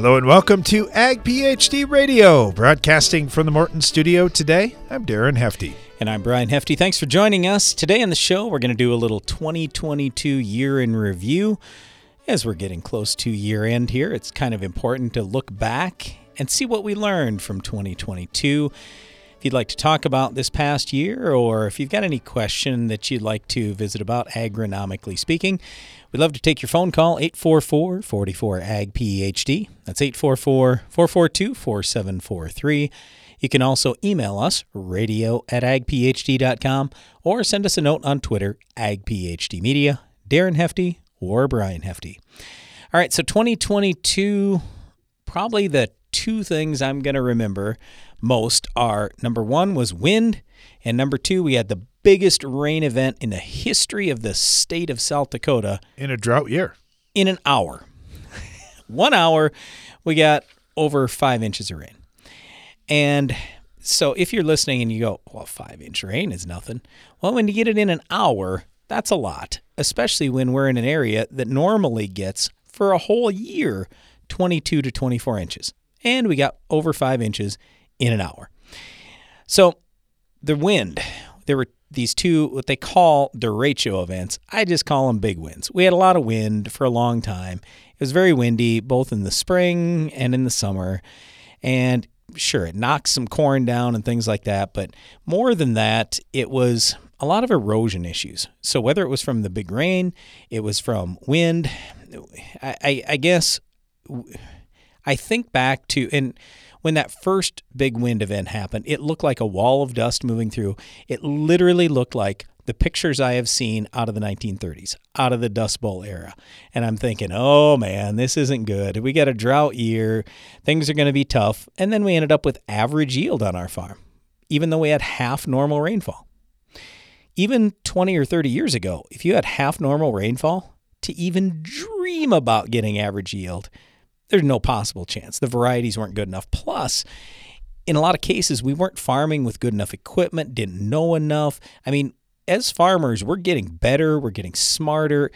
Hello and welcome to Ag PhD Radio, broadcasting from the Morton Studio today. I'm Darren Hefty. And I'm Brian Hefty. Thanks for joining us. Today on the show, we're going to do a little 2022 year in review. As we're getting close to year end here, it's kind of important to look back and see what we learned from 2022. If you'd like to talk about this past year, or if you've got any question that you'd like to visit about agronomically speaking, we'd love to take your phone call 844 44 AG PhD. That's 844 442 4743. You can also email us, radio at agphd.com, or send us a note on Twitter, agphd media, Darren Hefty or Brian Hefty. All right, so 2022, probably the two things I'm going to remember most are number one was wind, and number two, we had the biggest rain event in the history of the state of South Dakota In a drought year. in an hour. One hour, we got over five inches of rain. And so if you're listening and you go, well, five inch rain is nothing. Well, when you get it in an hour, that's a lot, especially when we're in an area that normally gets for a whole year 22 to 24 inches. And we got over five inches in an hour. So the wind, there were these two, what they call derecho events. I just call them big winds. We had a lot of wind for a long time. It was very windy, both in the spring and in the summer. And sure, it knocked some corn down and things like that. But more than that, it was a lot of erosion issues. So whether it was from the big rain, it was from wind, I, I, I guess I think back to, and when that first big wind event happened, it looked like a wall of dust moving through. It literally looked like the pictures I have seen out of the 1930s, out of the Dust Bowl era. And I'm thinking, oh man, this isn't good. We got a drought year. Things are going to be tough. And then we ended up with average yield on our farm, even though we had half normal rainfall. Even 20 or 30 years ago, if you had half normal rainfall, to even dream about getting average yield, there's no possible chance. The varieties weren't good enough. Plus, in a lot of cases, we weren't farming with good enough equipment, didn't know enough. I mean, as farmers, we're getting better, we're getting smarter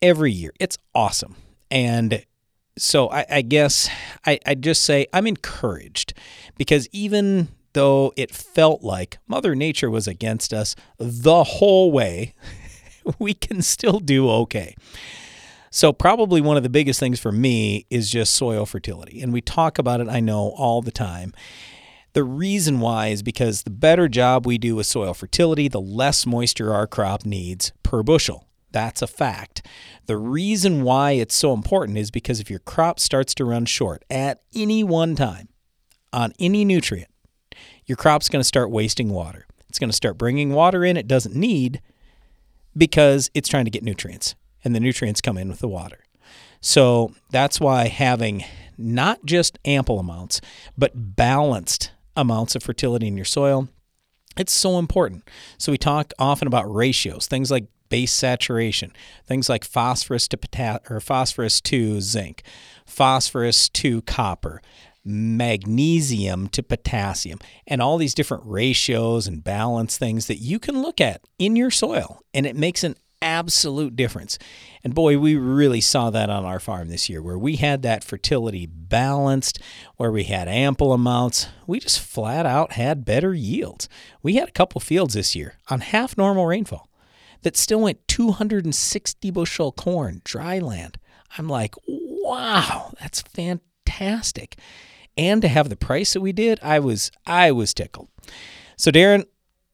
every year. It's awesome. And so I, I guess I, I just say I'm encouraged because even though it felt like Mother Nature was against us the whole way, we can still do okay. So, probably one of the biggest things for me is just soil fertility. And we talk about it, I know, all the time. The reason why is because the better job we do with soil fertility, the less moisture our crop needs per bushel. That's a fact. The reason why it's so important is because if your crop starts to run short at any one time on any nutrient, your crop's going to start wasting water. It's going to start bringing water in it doesn't need because it's trying to get nutrients and the nutrients come in with the water. So that's why having not just ample amounts, but balanced amounts of fertility in your soil, it's so important. So we talk often about ratios, things like base saturation, things like phosphorus to potassium or phosphorus to zinc, phosphorus to copper, magnesium to potassium, and all these different ratios and balance things that you can look at in your soil, and it makes an absolute difference. And boy, we really saw that on our farm this year where we had that fertility balanced, where we had ample amounts. We just flat out had better yields. We had a couple fields this year on half normal rainfall that still went 260 bushel corn, dry land. I'm like, wow, that's fantastic. And to have the price that we did, I was I was tickled. So Darren,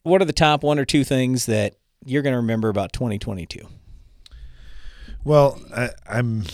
what are the top one or two things that you're going to remember about 2022? Well, I, I'm,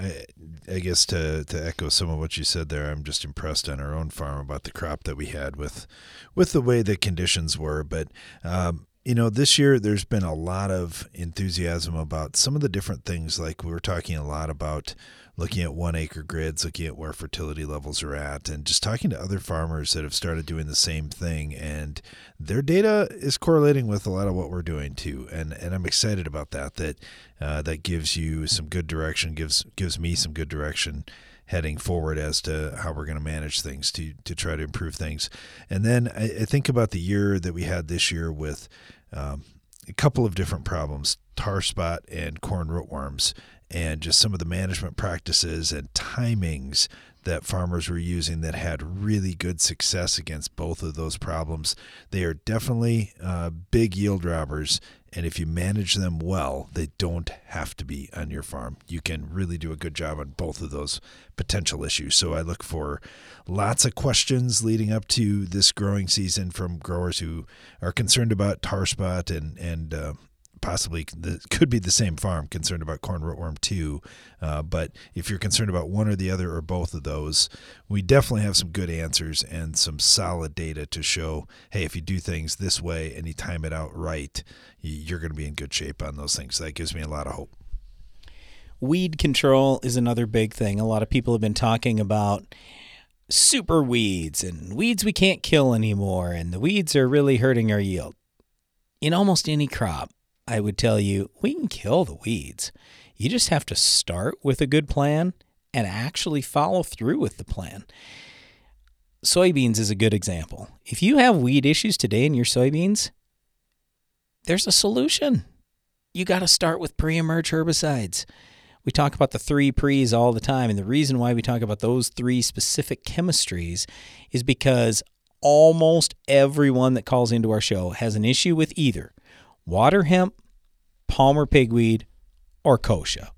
I, I guess to to echo some of what you said there, I'm just impressed on our own farm about the crop that we had with, with the way the conditions were. But um, you know, this year there's been a lot of enthusiasm about some of the different things. Like we were talking a lot about looking at one acre grids, looking at where fertility levels are at, and just talking to other farmers that have started doing the same thing. And their data is correlating with a lot of what we're doing too. And and I'm excited about that. That uh, that gives you some good direction, gives gives me some good direction heading forward as to how we're going to manage things to to try to improve things. And then I, I think about the year that we had this year with um, a couple of different problems: tar spot and corn rootworms, and just some of the management practices and timings that farmers were using that had really good success against both of those problems. They are definitely uh, big yield robbers, and if you manage them well, they don't have to be on your farm. You can really do a good job on both of those potential issues. So I look for lots of questions leading up to this growing season from growers who are concerned about tar spot and and uh, possibly the, could be the same farm concerned about corn rootworm too. Uh, but if you're concerned about one or the other or both of those, we definitely have some good answers and some solid data to show hey, if you do things this way and you time it out right, you're going to be in good shape on those things. That gives me a lot of hope. Weed control is another big thing. A lot of people have been talking about super weeds and weeds we can't kill anymore, and the weeds are really hurting our yield. In almost any crop, I would tell you we can kill the weeds. You just have to start with a good plan and actually follow through with the plan. Soybeans is a good example. If you have weed issues today in your soybeans, there's a solution. You got to start with pre emerge herbicides. We talk about the three pre's all the time. And the reason why we talk about those three specific chemistries is because almost everyone that calls into our show has an issue with either water hemp, Palmer pigweed, or kochia.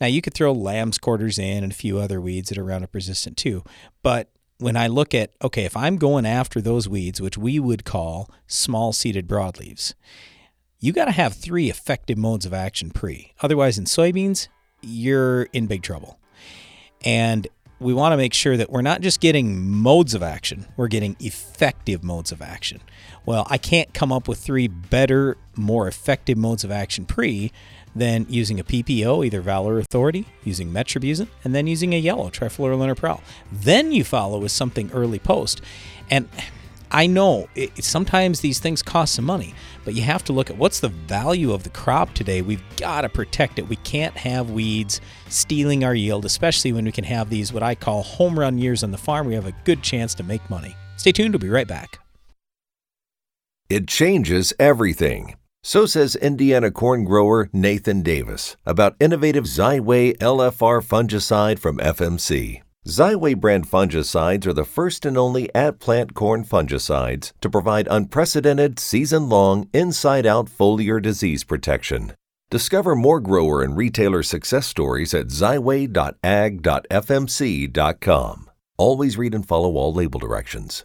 Now you could throw lamb's quarters in and a few other weeds that are Roundup resistant too. But when I look at, okay, if I'm going after those weeds, which we would call small seeded broadleaves, you got to have three effective modes of action pre. Otherwise, in soybeans, you're in big trouble. And we want to make sure that we're not just getting modes of action, we're getting effective modes of action. Well, I can't come up with three better, more effective modes of action pre than using a PPO, either Valor or Authority, using Metribuzin, and then using a yellow, trifluorolenapral. Then you follow with something early post. And I know it, sometimes these things cost some money, but you have to look at what's the value of the crop today. We've got to protect it. We can't have weeds stealing our yield, especially when we can have these, what I call home run years on the farm. We have a good chance to make money. Stay tuned, we'll be right back. It changes everything. So says Indiana corn grower Nathan Davis about innovative Xyway LFR fungicide from FMC. Xyway brand fungicides are the first and only at plant corn fungicides to provide unprecedented season long inside out foliar disease protection. Discover more grower and retailer success stories at xyway.ag.fmc.com. Always read and follow all label directions.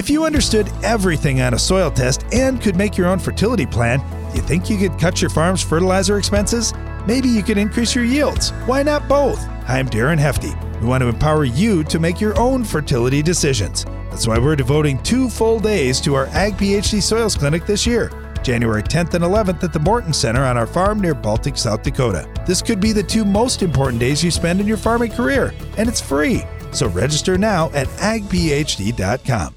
If you understood everything on a soil test and could make your own fertility plan, you think you could cut your farm's fertilizer expenses? Maybe you could increase your yields. Why not both? I'm Darren Hefty. We want to empower you to make your own fertility decisions. That's why we're devoting two full days to our Ag PhD Soils Clinic this year. January 10th and 11th at the Morton Center on our farm near Baltic, South Dakota. This could be the two most important days you spend in your farming career, and it's free. So register now at agphd.com.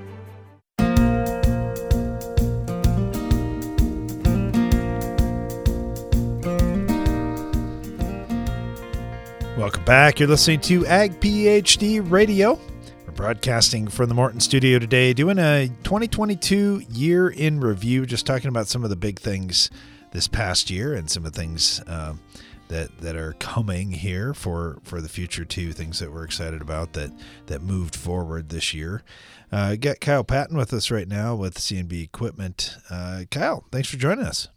Welcome back. You're listening to Ag PhD Radio. We're broadcasting from the Morton studio today, doing a 2022 year in review, just talking about some of the big things this past year and some of the things uh, that that are coming here for for the future too. Things that we're excited about that that moved forward this year. Uh, got Kyle Patton with us right now with CNB Equipment. Uh, Kyle, thanks for joining us.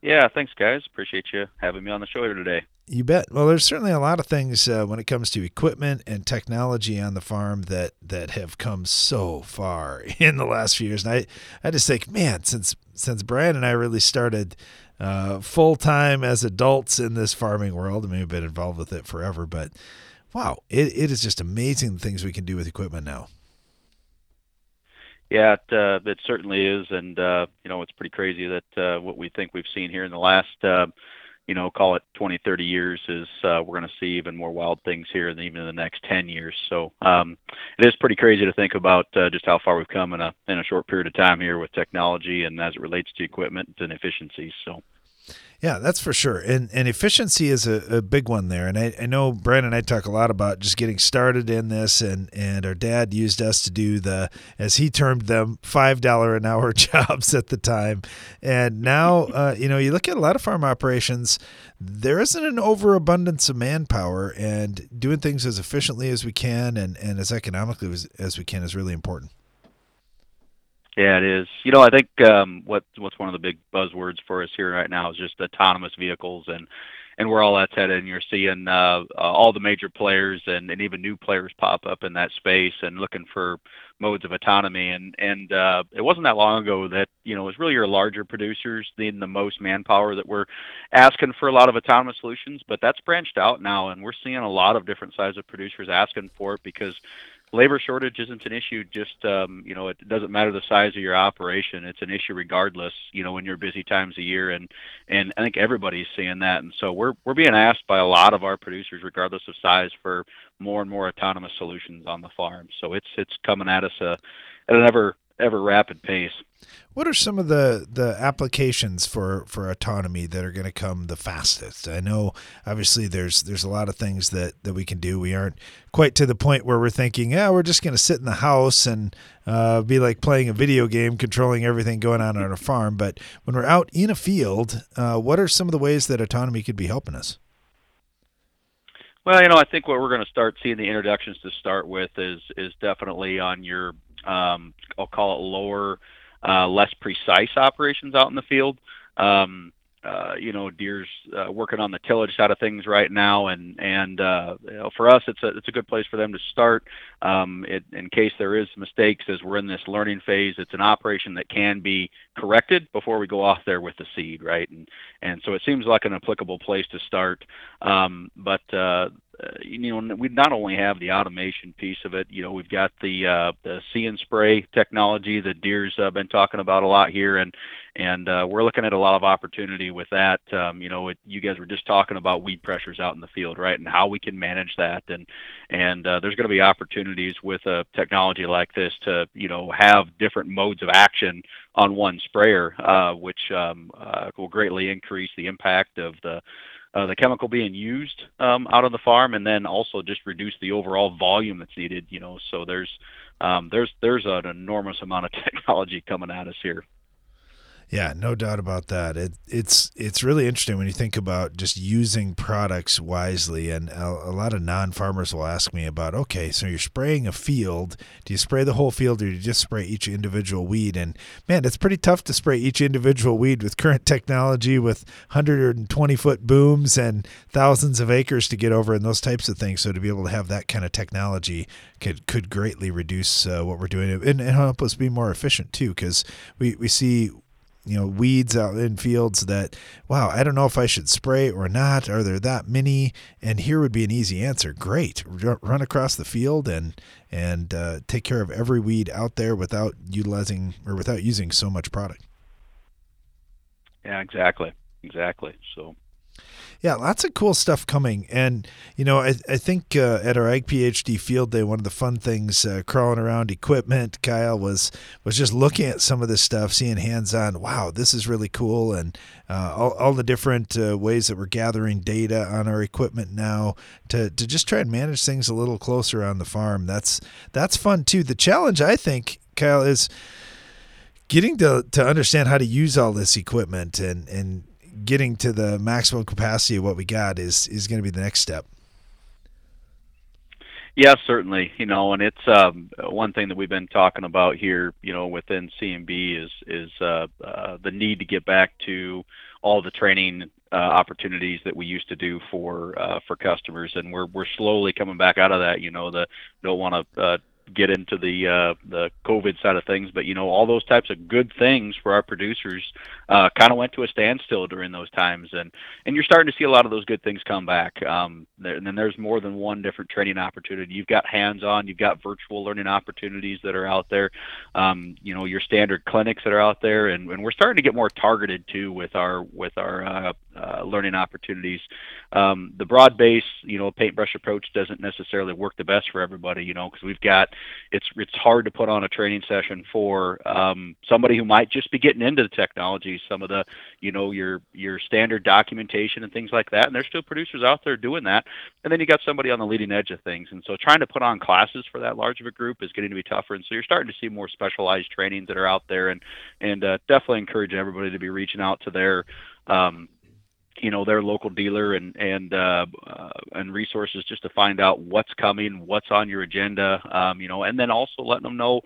Yeah, thanks, guys. Appreciate you having me on the show here today. You bet. Well, there's certainly a lot of things uh, when it comes to equipment and technology on the farm that that have come so far in the last few years. And I, I just think, man, since since Brian and I really started uh, full time as adults in this farming world, I mean, we've been involved with it forever, but wow, it, it is just amazing the things we can do with equipment now. Yeah, it, uh, it certainly is, and uh, you know it's pretty crazy that uh, what we think we've seen here in the last, uh, you know, call it 20, 30 years is uh, we're going to see even more wild things here, and even in the next 10 years. So um, it is pretty crazy to think about uh, just how far we've come in a in a short period of time here with technology and as it relates to equipment and efficiencies. So. Yeah, that's for sure. And and efficiency is a, a big one there. And I, I know Brian and I talk a lot about just getting started in this and, and our dad used us to do the as he termed them five dollar an hour jobs at the time. And now uh, you know, you look at a lot of farm operations, there isn't an overabundance of manpower and doing things as efficiently as we can and, and as economically as, as we can is really important. Yeah, it is. You know, I think um, what what's one of the big buzzwords for us here right now is just autonomous vehicles and and where all that's headed. And you're seeing uh, uh, all the major players and, and even new players pop up in that space and looking for modes of autonomy. And and uh, it wasn't that long ago that you know it was really your larger producers needing the most manpower that were asking for a lot of autonomous solutions. But that's branched out now, and we're seeing a lot of different sizes of producers asking for it because labor shortage isn't an issue just um, you know it doesn't matter the size of your operation. It's an issue regardless you know when you're busy times a year and and I think everybody's seeing that. And so we're we're being asked by a lot of our producers regardless of size for more and more autonomous solutions on the farm. So it's it's coming at us uh, at an ever ever rapid pace what are some of the, the applications for, for autonomy that are going to come the fastest? I know obviously there's there's a lot of things that, that we can do. We aren't quite to the point where we're thinking, yeah, we're just going to sit in the house and uh, be like playing a video game, controlling everything going on on a farm. But when we're out in a field, uh, what are some of the ways that autonomy could be helping us? Well, you know, I think what we're going to start seeing the introductions to start with is is definitely on your um, I'll call it lower uh, less precise operations out in the field. Um, uh, you know, Deere's uh, working on the tillage side of things right now, and and uh, you know, for us, it's a it's a good place for them to start. Um, it, in case there is mistakes, as we're in this learning phase, it's an operation that can be corrected before we go off there with the seed, right? And and so it seems like an applicable place to start. Um, but uh, you know, we not only have the automation piece of it, you know, we've got the uh, the see and spray technology that Deere's uh, been talking about a lot here, and and uh, we're looking at a lot of opportunity with that. Um, you know, it, you guys were just talking about weed pressures out in the field, right, and how we can manage that, and and uh, there's going to be opportunities with a technology like this to you know have different modes of action on one sprayer, uh, which um, uh, will greatly increase the impact of the uh, the chemical being used um, out on the farm, and then also just reduce the overall volume that's needed. You know, so there's um, there's there's an enormous amount of technology coming at us here. Yeah, no doubt about that. It, it's it's really interesting when you think about just using products wisely. And a, a lot of non-farmers will ask me about, okay, so you're spraying a field. Do you spray the whole field, or do you just spray each individual weed? And man, it's pretty tough to spray each individual weed with current technology, with 120 foot booms and thousands of acres to get over, and those types of things. So to be able to have that kind of technology could could greatly reduce uh, what we're doing and, and help us be more efficient too, because we we see you know weeds out in fields that wow i don't know if i should spray or not. Are there that many? And here would be an easy answer. Great. Run across the field and and uh, take care of every weed out there without utilizing or without using so much product. Yeah exactly. Exactly. So yeah, lots of cool stuff coming. And, you know, I, I think uh, at our Ag PhD field day, one of the fun things uh, crawling around equipment, Kyle, was was just looking at some of this stuff, seeing hands on, wow, this is really cool. And uh, all, all the different uh, ways that we're gathering data on our equipment now to, to just try and manage things a little closer on the farm. That's, that's fun too. The challenge, I think, Kyle, is getting to, to understand how to use all this equipment and, and getting to the maximum capacity of what we got is is going to be the next step. Yeah, certainly. You know, and it's um, one thing that we've been talking about here. You know, within CNB is is uh, uh, the need to get back to all the training uh, opportunities that we used to do for uh, for customers, and we're we're slowly coming back out of that. You know, the don't want to uh, get into the uh, the COVID side of things, but you know all those types of good things for our producers uh, kind of went to a standstill during those times, and and you're starting to see a lot of those good things come back. Um, there, and then there's more than one different training opportunity. You've got hands-on, you've got virtual learning opportunities that are out there. Um, you know your standard clinics that are out there, and, and we're starting to get more targeted too with our with our uh, uh, learning opportunities. Um, the broad base, you know, paintbrush approach doesn't necessarily work the best for everybody, you know, because we've got it's it's hard to put on a training session for um, somebody who might just be getting into the technology, some of the, you know, your your standard documentation and things like that. And there's still producers out there doing that. And then you got somebody on the leading edge of things. And so trying to put on classes for that large of a group is getting to be tougher. And so you're starting to see more specialized trainings that are out there, and and uh, definitely encourage everybody to be reaching out to their um, you know their local dealer and and uh, uh, and resources just to find out what's coming, what's on your agenda, um, you know, and then also letting them know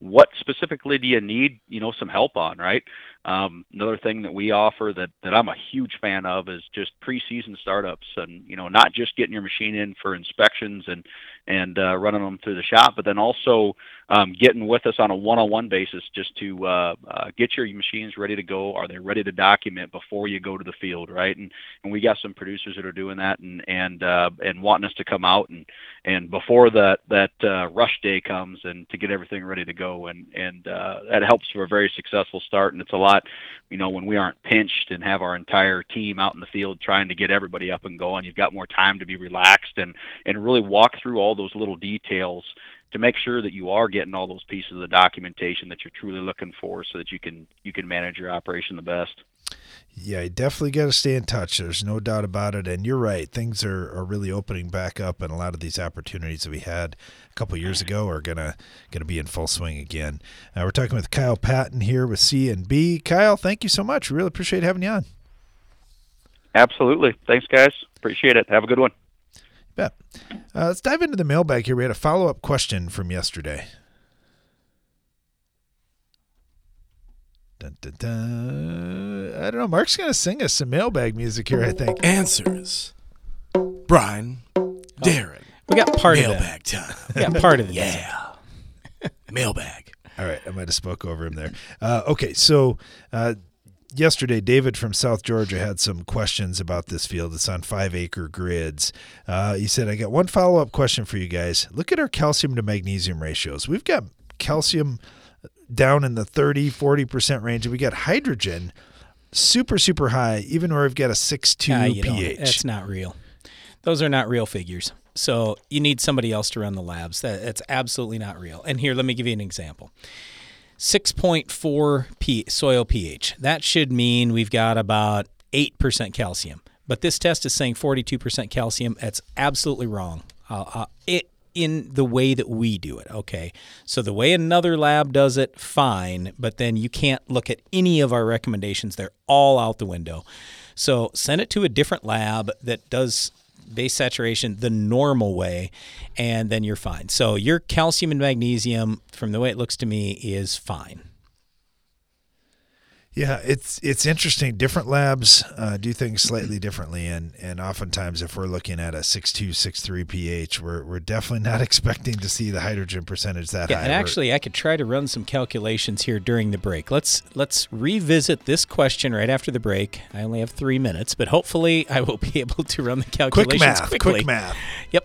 what specifically do you need, you know, some help on, right? Um, another thing that we offer that, that I'm a huge fan of is just preseason startups and, you know, not just getting your machine in for inspections and, and uh, running them through the shop, but then also um, getting with us on a one-on-one basis just to uh, uh, get your machines ready to go. Are they ready to document before you go to the field, right? And and we got some producers that are doing that and and uh, and wanting us to come out and and before that that uh, rush day comes and to get everything ready to go. And and uh, that helps for a very successful start. And it's a lot, you know, when we aren't pinched and have our entire team out in the field trying to get everybody up and going. You've got more time to be relaxed and and really walk through all those little details to make sure that you are getting all those pieces of the documentation that you're truly looking for so that you can you can manage your operation the best. Yeah, you definitely got to stay in touch. There's no doubt about it. And you're right. Things are, are really opening back up, and a lot of these opportunities that we had a couple years ago are gonna gonna be in full swing again. Uh, we're talking with Kyle Patton here with C and B. Kyle, thank you so much. We really appreciate having you on. Absolutely. Thanks, guys. Appreciate it. Have a good one. Bet. Uh, let's dive into the mailbag here. We had a follow up question from yesterday. Dun, dun, dun. I don't know. Mark's going to sing us some mailbag music here, I think. Answers. Brian, Darren. We got part of it. Mailbag time. We got part of it. Yeah. Mailbag. All right, I might have spoke over him there. Uh, okay, so uh, yesterday, David from South Georgia had some questions about this field. It's on five acre grids. Uh, he said, I got one follow up question for you guys. Look at our calcium to magnesium ratios. We've got calcium down in the 30, 40% range, and we got hydrogen super, super high, even where we've got a 6.2 Ah, you pH. That's not real. Those are not real figures. So you need somebody else to run the labs. That, that's absolutely not real. And here, let me give you an example. 6.4 P, soil pH. That should mean we've got about 8% calcium. But this test is saying 42% calcium. That's absolutely wrong. Uh, uh, it in the way that we do it. Okay. So the way another lab does it, fine. But then you can't look at any of our recommendations. They're all out the window. So send it to a different lab that does base saturation the normal way, and then you're fine. So your calcium and magnesium, from the way it looks to me, is fine. Yeah, it's it's interesting. Different labs uh, do things slightly differently, and and oftentimes, if we're looking at a six two six three pH, we're we're definitely not expecting to see the hydrogen percentage that Yeah, high. and actually, I could try to run some calculations here during the break. Let's let's revisit this question right after the break. I only have three minutes, but hopefully, I will be able to run the calculations quick math, quickly. quick math. Yep.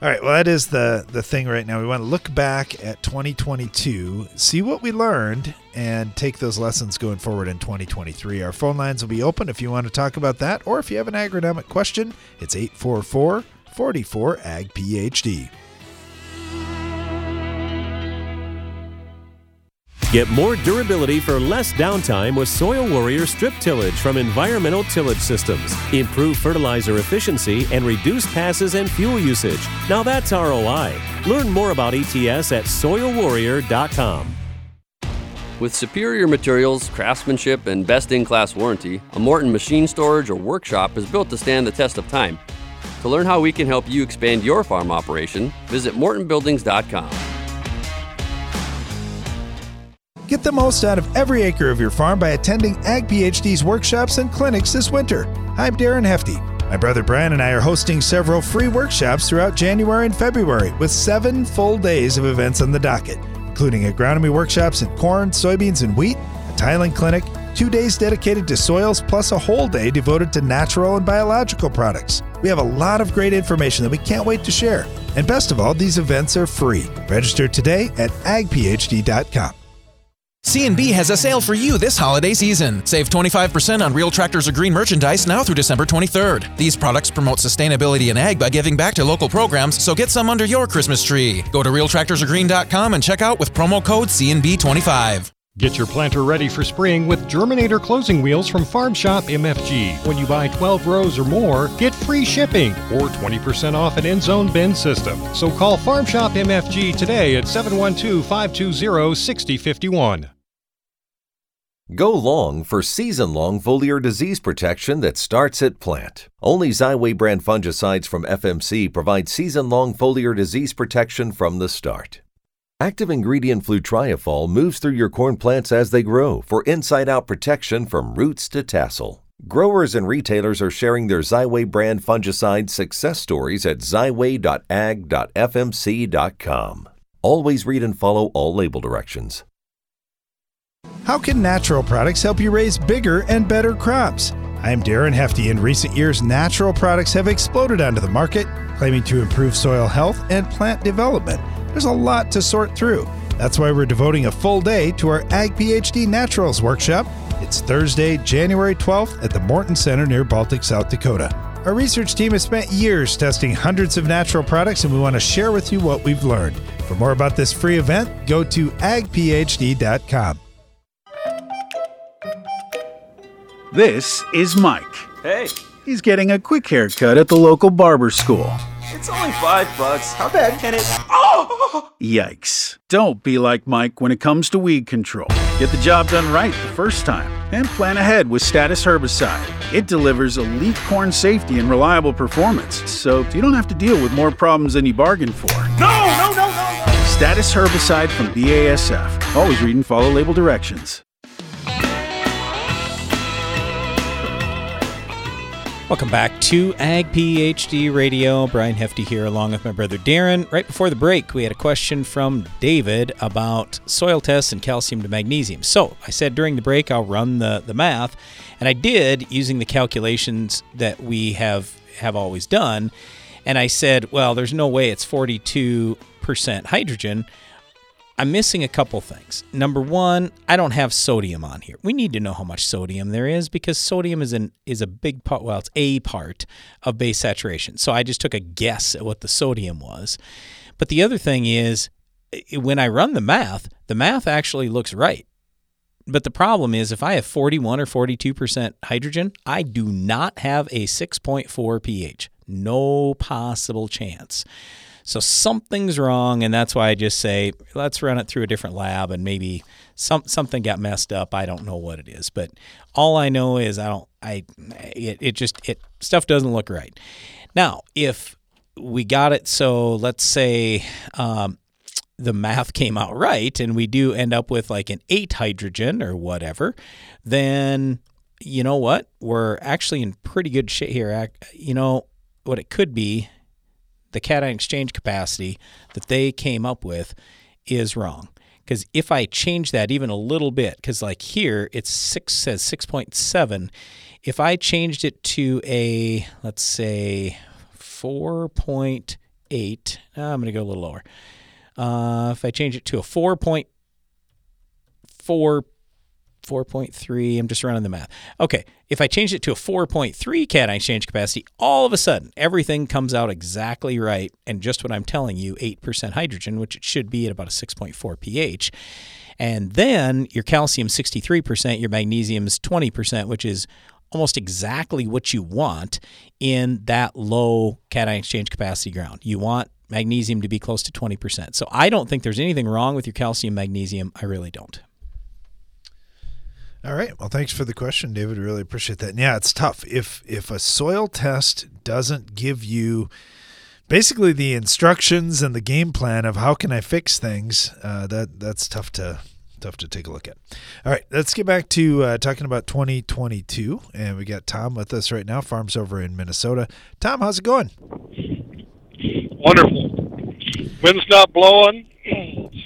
All right, well, that is the the thing right now. We want to look back at 2022, see what we learned, and take those lessons going forward in 2023. Our phone lines will be open if you want to talk about that, or if you have an agronomic question, it's 844 44 Ag PhD. Get more durability for less downtime with Soil Warrior strip tillage from Environmental Tillage Systems. Improve fertilizer efficiency and reduce passes and fuel usage. Now that's ROI. Learn more about ETS at soilwarrior.com. With superior materials, craftsmanship, and best in class warranty, a Morton machine storage or workshop is built to stand the test of time. To learn how we can help you expand your farm operation, visit MortonBuildings.com. Get the most out of every acre of your farm by attending Ag PhD's workshops and clinics this winter. I'm Darren Hefty. My brother Brian and I are hosting several free workshops throughout January and February with seven full days of events on the docket, including agronomy workshops in corn, soybeans, and wheat, a tiling clinic, two days dedicated to soils, plus a whole day devoted to natural and biological products. We have a lot of great information that we can't wait to share. And best of all, these events are free. Register today at agphd.com. C&B has a sale for you this holiday season. Save 25% on Real Tractors Go Green merchandise now through December 23rd. These products promote sustainability in ag by giving back to local programs, so get some under your Christmas tree. Go to realtractorsogreen.com and check out with promo code CNB25. Get your planter ready for spring with Germinator closing wheels from Farm Shop MFG. When you buy 12 rows or more, get free shipping or 20% off an end zone bin system. So call Farm Shop MFG today at 712 520 6051. Go long for season long foliar disease protection that starts at plant. Only Xyway brand fungicides from FMC provide season long foliar disease protection from the start. Active ingredient flutriafol moves through your corn plants as they grow for inside out protection from roots to tassel. Growers and retailers are sharing their Xyway brand fungicide success stories at xyway.ag.fmc.com. Always read and follow all label directions. How can natural products help you raise bigger and better crops? I'm Darren Hefty. In recent years, natural products have exploded onto the market, claiming to improve soil health and plant development. There's a lot to sort through. That's why we're devoting a full day to our Ag PhD Naturals workshop. It's Thursday, January 12th at the Morton Center near Baltic, South Dakota. Our research team has spent years testing hundreds of natural products, and we want to share with you what we've learned. For more about this free event, go to agphd.com. This is Mike. Hey. He's getting a quick haircut at the local barber school. It's only five bucks. How bad can it? Oh! Yikes. Don't be like Mike when it comes to weed control. Get the job done right the first time and plan ahead with Status Herbicide. It delivers elite corn safety and reliable performance, so you don't have to deal with more problems than you bargained for. No, no, no, no, no! Status Herbicide from BASF. Always read and follow label directions. Welcome back to Ag PhD Radio. Brian Hefty here, along with my brother Darren. Right before the break, we had a question from David about soil tests and calcium to magnesium. So I said during the break I'll run the, the math, and I did using the calculations that we have have always done. And I said, well, there's no way it's 42% hydrogen. I'm missing a couple things. Number one, I don't have sodium on here. We need to know how much sodium there is because sodium is an is a big part. Well, it's a part of base saturation. So I just took a guess at what the sodium was. But the other thing is, when I run the math, the math actually looks right. But the problem is, if I have 41 or 42 percent hydrogen, I do not have a 6.4 pH. No possible chance. So something's wrong, and that's why I just say let's run it through a different lab, and maybe some something got messed up. I don't know what it is, but all I know is I don't. I it, it just it stuff doesn't look right. Now, if we got it, so let's say um, the math came out right, and we do end up with like an eight hydrogen or whatever, then you know what? We're actually in pretty good shape here. You know what it could be the cation exchange capacity that they came up with is wrong. Because if I change that even a little bit, because like here it's six says six point seven, if I changed it to a let's say four point eight, I'm going to go a little lower. Uh, if I change it to a four point four 4.3. I'm just running the math. Okay, if I change it to a 4.3 cation exchange capacity, all of a sudden everything comes out exactly right. And just what I'm telling you, 8% hydrogen, which it should be at about a 6.4 pH. And then your calcium 63%, your magnesium is 20%, which is almost exactly what you want in that low cation exchange capacity ground. You want magnesium to be close to 20%. So I don't think there's anything wrong with your calcium magnesium. I really don't. All right. Well, thanks for the question, David. Really appreciate that. And yeah, it's tough if if a soil test doesn't give you basically the instructions and the game plan of how can I fix things. Uh, that that's tough to tough to take a look at. All right, let's get back to uh, talking about 2022, and we got Tom with us right now. Farms over in Minnesota. Tom, how's it going? Wonderful. Wind's not blowing.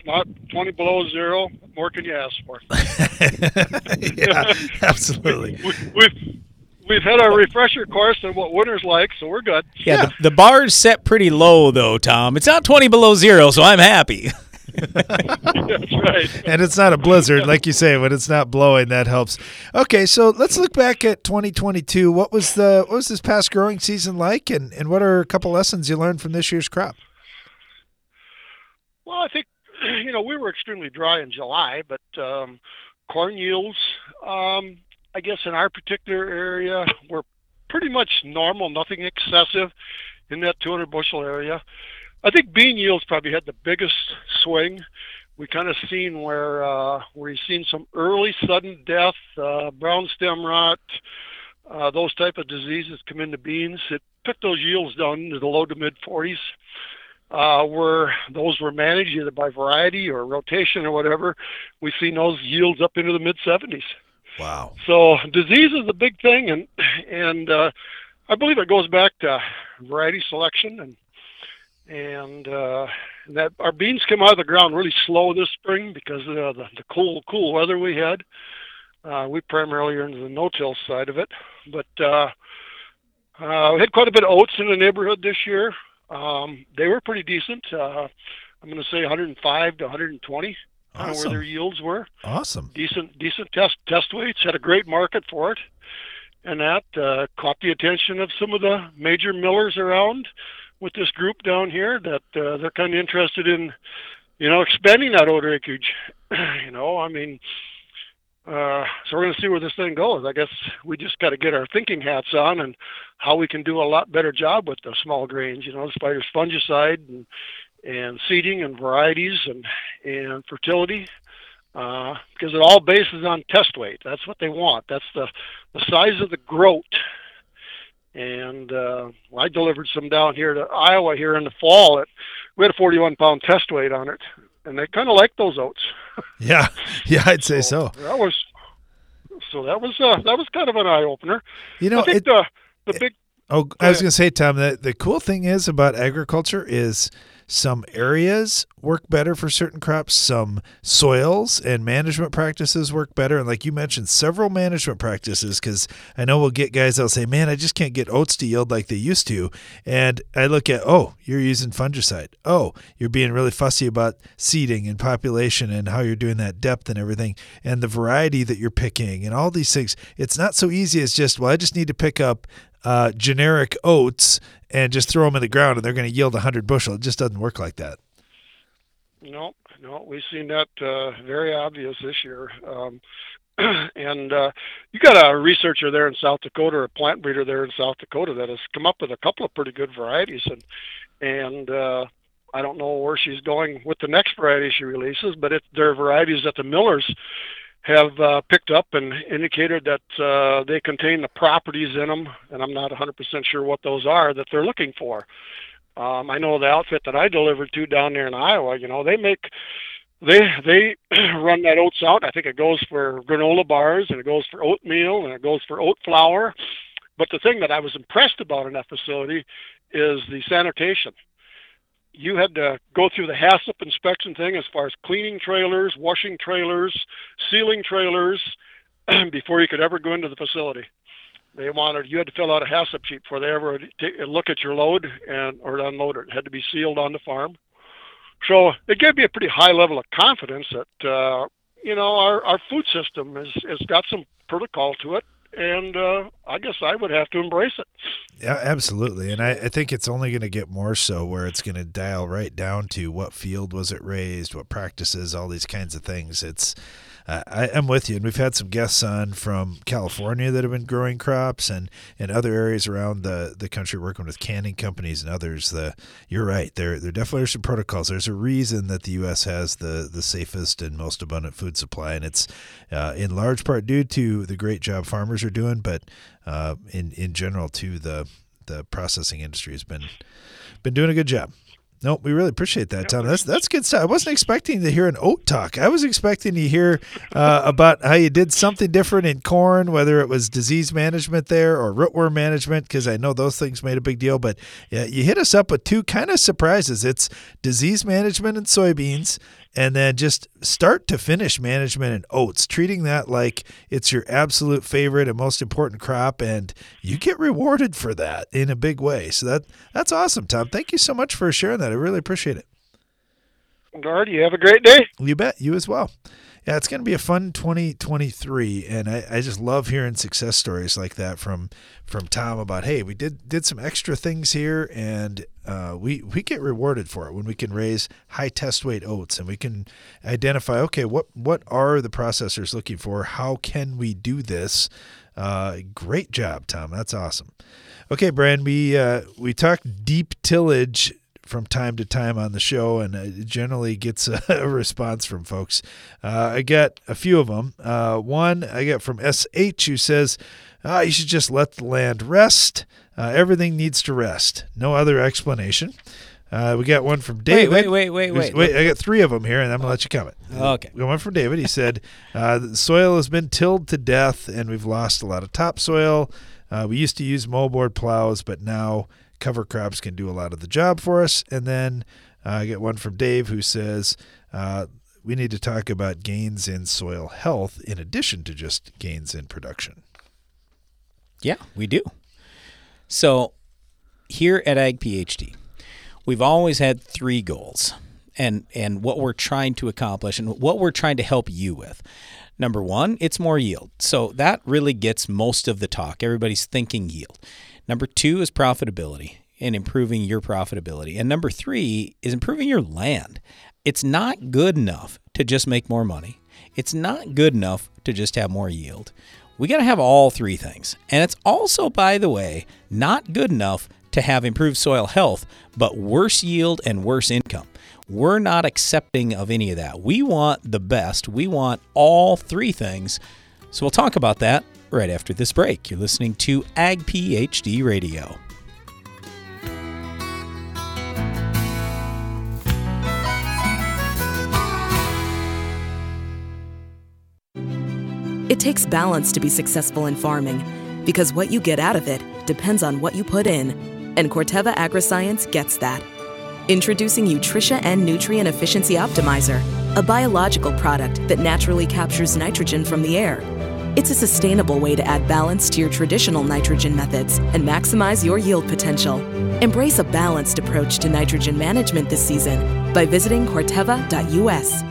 It's not 20 below zero. What more can you ask for? yeah, absolutely. we, we've we've had our refresher course on what winter's like, so we're good. Yeah, The, the bar's set pretty low though, Tom. It's not 20 below zero, so I'm happy. That's right. and it's not a blizzard, like you say. When it's not blowing, that helps. Okay, so let's look back at 2022. What was the what was this past growing season like, and and what are a couple lessons you learned from this year's crop? Well, I think you know we were extremely dry in July, but um, corn yields, um, I guess, in our particular area were pretty much normal, nothing excessive in that 200 bushel area. I think bean yields probably had the biggest swing. We kind of seen where uh, where you've seen some early sudden death, uh, brown stem rot, uh, those type of diseases come into beans. It took those yields down into the low to mid 40s. Uh, where those were managed either by variety or rotation or whatever, we've seen those yields up into the mid 70s. Wow. So disease is a big thing, and and uh, I believe it goes back to variety selection and and uh, that our beans came out of the ground really slow this spring because of the, the cool cool weather we had. Uh, we primarily are into the no-till side of it, but uh, uh, we had quite a bit of oats in the neighborhood this year. Um, they were pretty decent. Uh, I'm going to say 105 to 120, kind of where their yields were. Awesome. Decent decent test test weights. Had a great market for it, and that uh, caught the attention of some of the major millers around with this group down here that uh, they're kind of interested in, you know, expanding that oat acreage. you know, I mean, uh, so we're going to see where this thing goes. I guess we just got to get our thinking hats on and how we can do a lot better job with the small grains. You know, the spiders fungicide and and seeding and varieties and and fertility. Uh, because it all bases on test weight. That's what they want. That's the the size of the groat and uh, I delivered some down here to Iowa here in the fall. It, we had a 41 pound test weight on it, and they kind of like those oats. Yeah, yeah, I'd say so. That was so that was uh, that was kind of an eye opener. You know, I think it- the the big Oh, I was going to say, Tom, that the cool thing is about agriculture is some areas work better for certain crops, some soils and management practices work better. And like you mentioned, several management practices, because I know we'll get guys that'll say, man, I just can't get oats to yield like they used to. And I look at, oh, you're using fungicide. Oh, you're being really fussy about seeding and population and how you're doing that depth and everything and the variety that you're picking and all these things. It's not so easy as just, well, I just need to pick up uh, generic oats and just throw them in the ground and they're going to yield 100 bushel. It just doesn't work like that. No, no, we've seen that uh, very obvious this year. Um, and uh, you got a researcher there in South Dakota, a plant breeder there in South Dakota, that has come up with a couple of pretty good varieties, and and uh, I don't know where she's going with the next variety she releases, but it, they're varieties that the millers have uh, picked up and indicated that uh, they contain the properties in them, and I'm not 100% sure what those are that they're looking for. Um, I know the outfit that I delivered to down there in Iowa. You know, they make they they run that oats out. I think it goes for granola bars and it goes for oatmeal and it goes for oat flour. But the thing that I was impressed about in that facility is the sanitation. You had to go through the HACCP inspection thing as far as cleaning trailers, washing trailers, sealing trailers before you could ever go into the facility they wanted you had to fill out a HACCP sheet before they ever look at your load and or unload it. It had to be sealed on the farm. So it gave me a pretty high level of confidence that uh, you know our our food system has has got some protocol to it, and uh, I guess I would have to embrace it. Yeah, absolutely. And I, I think it's only going to get more so where it's going to dial right down to what field was it raised, what practices, all these kinds of things. It's uh, I, I'm with you, and we've had some guests on from California that have been growing crops, and and other areas around the, the country working with canning companies and others. The you're right, there there definitely are some protocols. There's a reason that the U.S. has the the safest and most abundant food supply, and it's uh, in large part due to the great job farmers are doing, but uh, in in general too the the processing industry has been been doing a good job. Nope, we really appreciate that, Tom. That's that's good stuff. I wasn't expecting to hear an oat talk. I was expecting to hear uh, about how you did something different in corn, whether it was disease management there or rootworm management, because I know those things made a big deal. But yeah, you hit us up with two kind of surprises. It's disease management in soybeans, and then just start to finish management and oats, treating that like it's your absolute favorite and most important crop, and you get rewarded for that in a big way. So that that's awesome, Tom. Thank you so much for sharing that. I really appreciate it. Guard, you have a great day. You bet. You as well. Yeah, it's going to be a fun 2023, and I, I just love hearing success stories like that from from Tom about hey, we did did some extra things here, and uh, we we get rewarded for it when we can raise high test weight oats, and we can identify okay, what what are the processors looking for? How can we do this? Uh, great job, Tom. That's awesome. Okay, Brian, we uh, we talk deep tillage from time to time on the show, and it generally gets a response from folks. Uh, I get a few of them. Uh, one I get from SH who says, ah, You should just let the land rest. Uh, everything needs to rest. No other explanation. Uh, we got one from David. Wait, wait, wait, wait, wait. I got three of them here, and I'm going to let you comment. Okay. We got one from David. He said, uh, The soil has been tilled to death, and we've lost a lot of topsoil. Uh, we used to use moldboard plows, but now cover crops can do a lot of the job for us. And then uh, I get one from Dave who says uh, we need to talk about gains in soil health in addition to just gains in production. Yeah, we do. So here at Ag PhD, we've always had three goals and and what we're trying to accomplish and what we're trying to help you with. Number 1, it's more yield. So that really gets most of the talk. Everybody's thinking yield. Number 2 is profitability and improving your profitability. And number 3 is improving your land. It's not good enough to just make more money. It's not good enough to just have more yield. We got to have all three things. And it's also, by the way, not good enough to have improved soil health, but worse yield and worse income. We're not accepting of any of that. We want the best. We want all three things. So we'll talk about that right after this break. You're listening to Ag PhD Radio. It takes balance to be successful in farming because what you get out of it depends on what you put in. And Corteva Agriscience gets that. Introducing Utrisha N Nutrient Efficiency Optimizer, a biological product that naturally captures nitrogen from the air. It's a sustainable way to add balance to your traditional nitrogen methods and maximize your yield potential. Embrace a balanced approach to nitrogen management this season by visiting Corteva.us.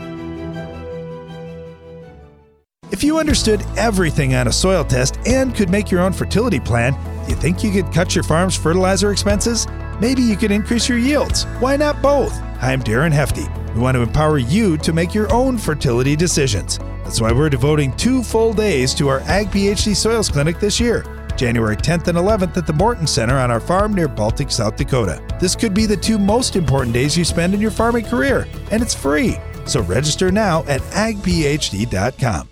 If you understood everything on a soil test and could make your own fertility plan, do you think you could cut your farm's fertilizer expenses? Maybe you could increase your yields. Why not both? I'm Darren Hefty. We want to empower you to make your own fertility decisions. That's why we're devoting two full days to our Ag PhD Soils Clinic this year. January 10th and 11th at the Morton Center on our farm near Baltic, South Dakota. This could be the two most important days you spend in your farming career, and it's free. So register now at agphd.com.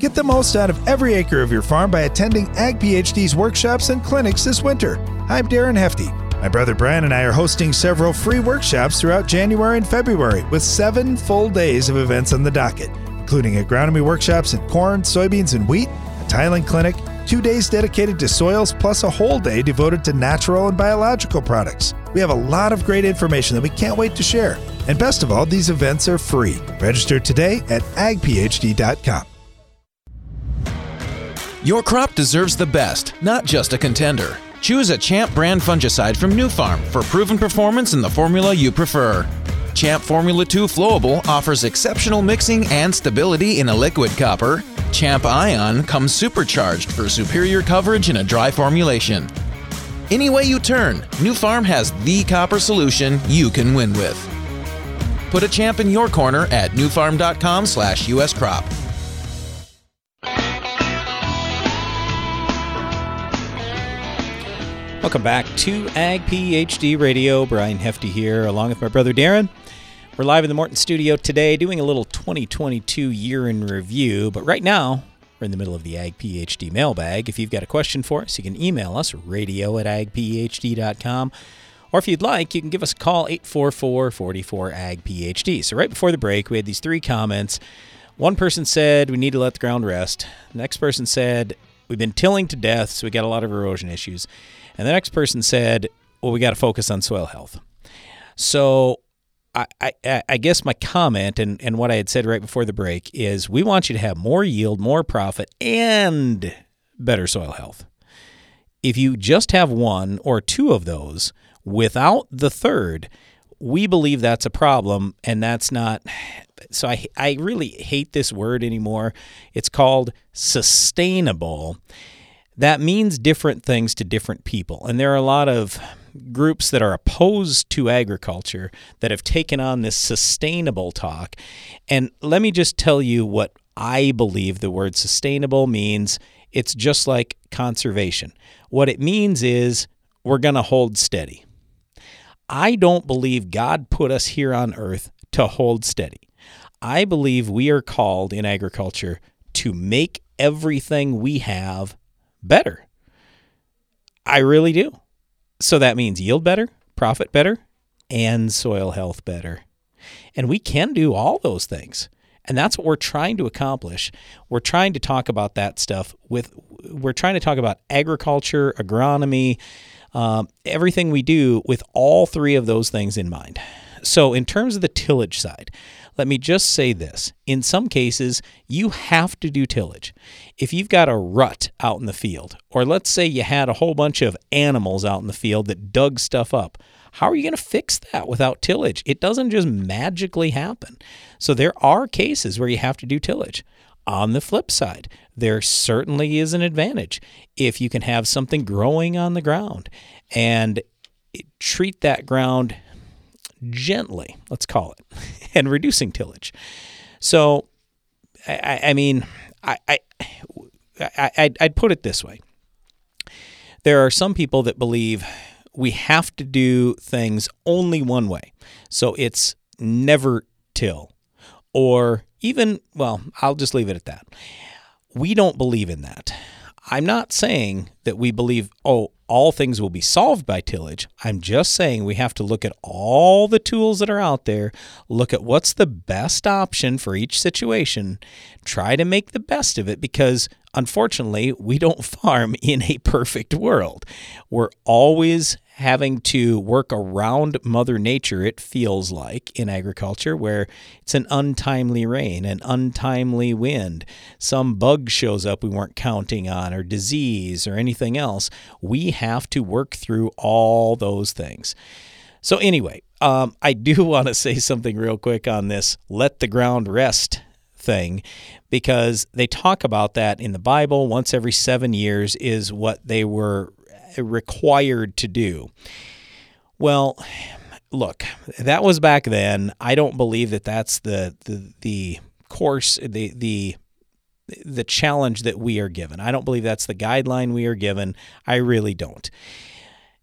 Get the most out of every acre of your farm by attending Ag PhD's workshops and clinics this winter. I'm Darren Hefty. My brother Brian and I are hosting several free workshops throughout January and February with seven full days of events on the docket, including agronomy workshops in corn, soybeans, and wheat, a tiling clinic, two days dedicated to soils, plus a whole day devoted to natural and biological products. We have a lot of great information that we can't wait to share. And best of all, these events are free. Register today at agphd.com. Your crop deserves the best, not just a contender. Choose a Champ brand fungicide from Nufarm for proven performance in the formula you prefer. Champ Formula 2 Flowable offers exceptional mixing and stability in a liquid copper. Champ Ion comes supercharged for superior coverage in a dry formulation. Any way you turn, Nufarm has the copper solution you can win with. Put a champ in your corner at nufarm.com Welcome back to Ag PhD Radio. Brian Hefty here, along with my brother Darren. We're live in the Morton studio today doing a little 2022 year in review, but right now we're in the middle of the Ag PhD mailbag. If you've got a question for us, you can email us radio at agphd.com. Or if you'd like, you can give us a call 844 44 Ag PhD. So, right before the break, we had these three comments. One person said we need to let the ground rest. The next person said we've been tilling to death, so we got a lot of erosion issues. And the next person said, well, we got to focus on soil health. So I, I, I, guess my comment and, and what I had said right before the break is we want you to have more yield, more profit, and better soil health. If you just have one or two of those without the third, we believe that's a problem, and that's not. So I, I really hate this word anymore. It's called sustainable that means different things to different people. And there are a lot of groups that are opposed to agriculture that have taken on this sustainable talk. And let me just tell you what I believe the word sustainable means. It's just like conservation. What it means is we're going to hold steady. I don't believe God put us here on earth to hold steady. I believe we are called in agriculture to make everything we have better. I really do. So that means yield better, profit better, and soil health better. And we can do all those things. And that's what we're trying to accomplish. We're trying to talk about that stuff with, we're trying to talk about agriculture, agronomy, um, everything we do with all three of those things in mind. So, in terms of the tillage side, let me just say this. In some cases, you have to do tillage. If you've got a rut out in the field, or let's say you had a whole bunch of animals out in the field that dug stuff up, how are you going to fix that without tillage? It doesn't just magically happen. So there are cases where you have to do tillage. On the flip side, there certainly is an advantage if you can have something growing on the ground and treat that ground gently, let's call it, and reducing tillage. So, I, I mean, I, I, I, I'd put it this way. There are some people that believe we have to do things only one way. So it's never till, or even, well, I'll just leave it at that. We don't believe in that. I'm not saying that we believe, oh, all things will be solved by tillage. I'm just saying we have to look at all the tools that are out there, look at what's the best option for each situation, try to make the best of it because unfortunately, we don't farm in a perfect world. We're always having to work around Mother Nature, it feels like, in agriculture, where it's an untimely rain, an untimely wind, some bug shows up we weren't counting on, or disease, or anything else. We have to work through all those things. So, anyway, um, I do want to say something real quick on this let the ground rest thing because they talk about that in the Bible once every seven years is what they were required to do. Well, look, that was back then. I don't believe that that's the the the course the the the challenge that we are given. I don't believe that's the guideline we are given. I really don't.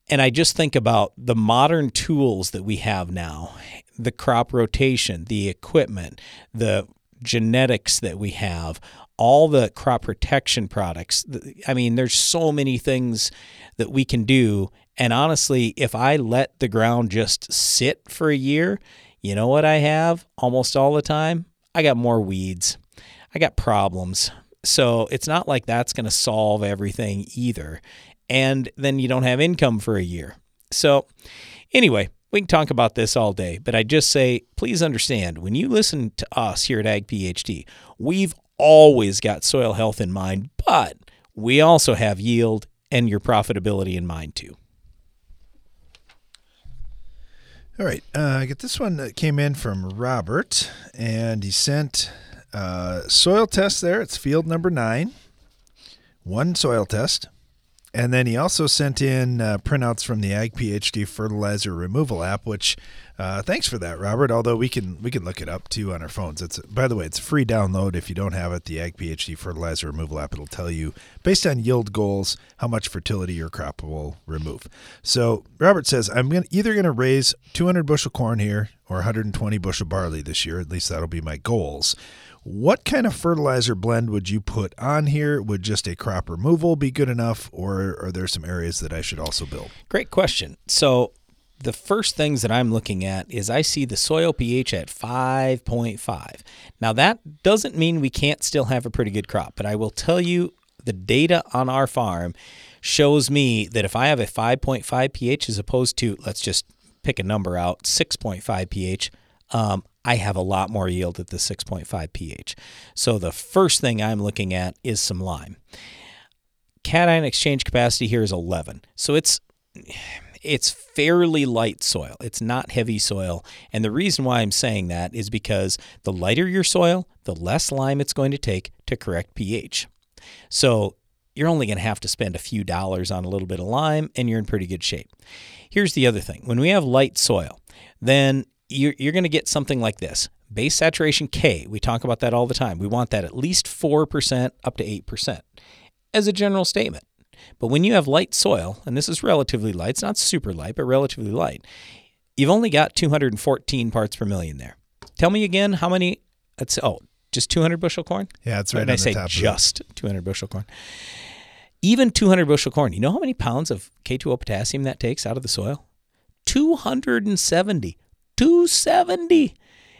And I just think about the modern tools that we have now the crop rotation, the equipment, the genetics that we have, all the crop protection products. I mean, there's so many things that we can do. And honestly, if I let the ground just sit for a year, you know what I have almost all the time? I got more weeds. I got problems. So it's not like that's going to solve everything either. And then you don't have income for a year. So, anyway, we can talk about this all day, but I just say please understand when you listen to us here at Ag PhD, we've always got soil health in mind, but we also have yield and your profitability in mind too. All right, uh, I get this one that came in from Robert, and he sent uh, soil test there. It's field number nine, one soil test. And then he also sent in uh, printouts from the Ag PhD fertilizer removal app, which uh, thanks for that, Robert. Although we can we can look it up too on our phones. It's by the way, it's a free download. If you don't have it, the Ag PhD fertilizer removal app, it'll tell you based on yield goals how much fertility your crop will remove. So Robert says I'm gonna, either going to raise 200 bushel corn here or 120 bushel barley this year. At least that'll be my goals. What kind of fertilizer blend would you put on here? Would just a crop removal be good enough, or are there some areas that I should also build? Great question. So, the first things that I'm looking at is I see the soil pH at 5.5. Now, that doesn't mean we can't still have a pretty good crop, but I will tell you the data on our farm shows me that if I have a 5.5 pH as opposed to, let's just pick a number out, 6.5 pH, um, I have a lot more yield at the 6.5 pH. So the first thing I'm looking at is some lime. Cation exchange capacity here is 11. So it's it's fairly light soil. It's not heavy soil. And the reason why I'm saying that is because the lighter your soil, the less lime it's going to take to correct pH. So you're only going to have to spend a few dollars on a little bit of lime and you're in pretty good shape. Here's the other thing when we have light soil, then you're, you're going to get something like this base saturation K. We talk about that all the time. We want that at least 4% up to 8% as a general statement. But when you have light soil, and this is relatively light, it's not super light, but relatively light, you've only got 214 parts per million there. Tell me again how many, it's, oh, just 200 bushel corn? Yeah, that's right. And I say just 200 bushel corn. Even 200 bushel corn, you know how many pounds of K2O potassium that takes out of the soil? 270. 270.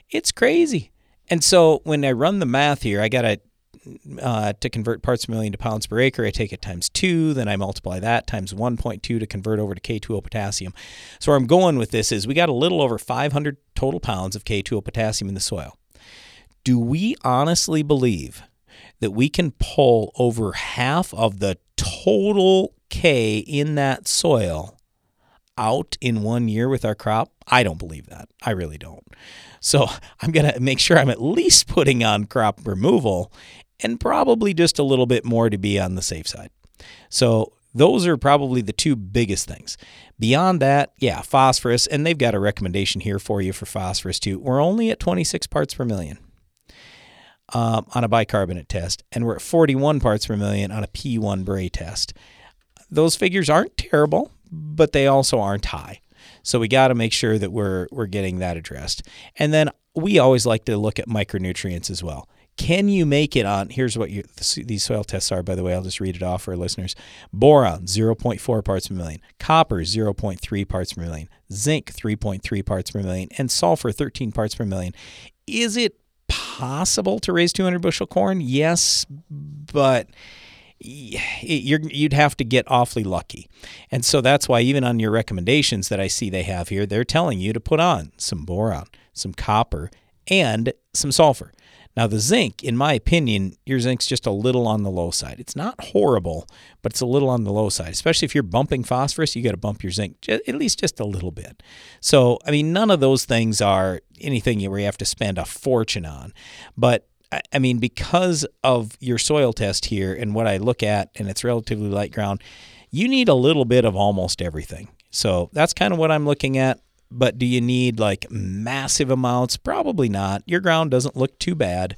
It's crazy. And so when I run the math here, I got to uh, to convert parts per million to pounds per acre, I take it times two, then I multiply that times 1.2 to convert over to K2O potassium. So where I'm going with this is we got a little over 500 total pounds of K2O potassium in the soil. Do we honestly believe that we can pull over half of the total K in that soil out in one year with our crop? I don't believe that. I really don't. So I'm going to make sure I'm at least putting on crop removal and probably just a little bit more to be on the safe side. So those are probably the two biggest things. Beyond that, yeah, phosphorus, and they've got a recommendation here for you for phosphorus too. We're only at 26 parts per million um, on a bicarbonate test, and we're at 41 parts per million on a P1 Bray test. Those figures aren't terrible, but they also aren't high. So we got to make sure that we're we're getting that addressed. And then we always like to look at micronutrients as well. Can you make it on? Here's what you, these soil tests are, by the way. I'll just read it off for our listeners. Boron, 0.4 parts per million. Copper, 0.3 parts per million. Zinc, 3.3 parts per million. And sulfur, 13 parts per million. Is it possible to raise 200 bushel corn? Yes, but you would have to get awfully lucky. And so that's why even on your recommendations that I see they have here, they're telling you to put on some boron, some copper, and some sulfur. Now, the zinc, in my opinion, your zinc's just a little on the low side. It's not horrible, but it's a little on the low side. Especially if you're bumping phosphorus, you got to bump your zinc at least just a little bit. So, I mean, none of those things are anything where you have to spend a fortune on. But I mean, because of your soil test here and what I look at, and it's relatively light ground, you need a little bit of almost everything. So that's kind of what I'm looking at. But do you need like massive amounts? Probably not. Your ground doesn't look too bad.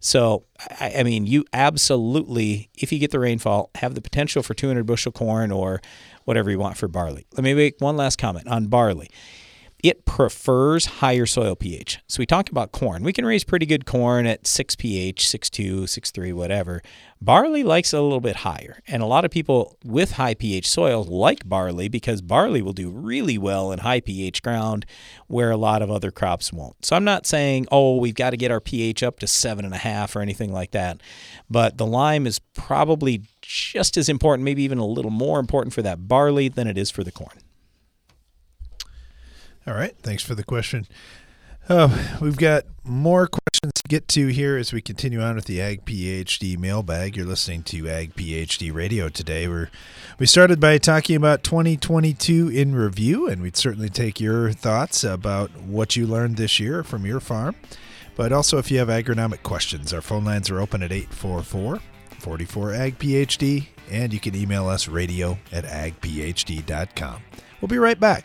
So, I, I, mean, you absolutely, if you get the rainfall, have the potential for 200 bushel corn or whatever you want for barley. Let me make one last comment on barley. It prefers higher soil pH. So we talk about corn. We can raise pretty good corn at 6 pH, 6.2, 6.3, whatever. Barley likes a little bit higher. And a lot of people with high pH soil like barley because barley will do really well in high pH ground where a lot of other crops won't. So I'm not saying, oh, we've got to get our pH up to 7.5 or anything like that. But the lime is probably just as important, maybe even a little more important for that barley than it is for the corn. All right. Thanks for the question. Uh, we've got more questions to get to here as we continue on with the Ag PhD mailbag. You're listening to Ag PhD Radio today. We're we started by talking about 2022 in review, and we'd certainly take your thoughts about what you learned this year from your farm. But also, if you have agronomic questions, our phone lines are open at 844 44 Ag PhD, and you can email us radio at agphd.com. We'll be right back.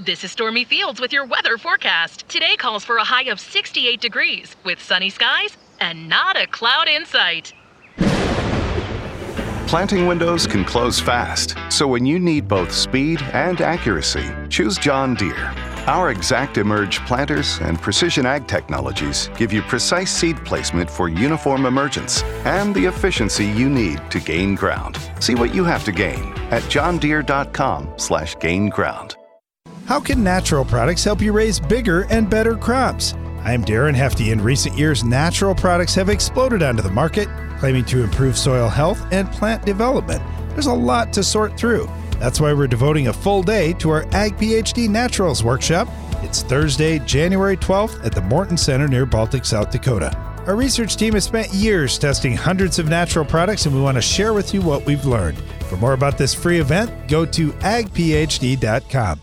This is Stormy Fields with your weather forecast. Today calls for a high of 68 degrees with sunny skies and not a cloud in sight. Planting windows can close fast, so when you need both speed and accuracy, choose John Deere. Our Exact Emerge planters and precision ag technologies give you precise seed placement for uniform emergence and the efficiency you need to gain ground. See what you have to gain at johndeere.com/gain ground. How can natural products help you raise bigger and better crops? I'm Darren Hefty. In recent years, natural products have exploded onto the market, claiming to improve soil health and plant development. There's a lot to sort through. That's why we're devoting a full day to our Ag PhD Naturals workshop. It's Thursday, January 12th at the Morton Center near Baltic, South Dakota. Our research team has spent years testing hundreds of natural products, and we want to share with you what we've learned. For more about this free event, go to agphd.com.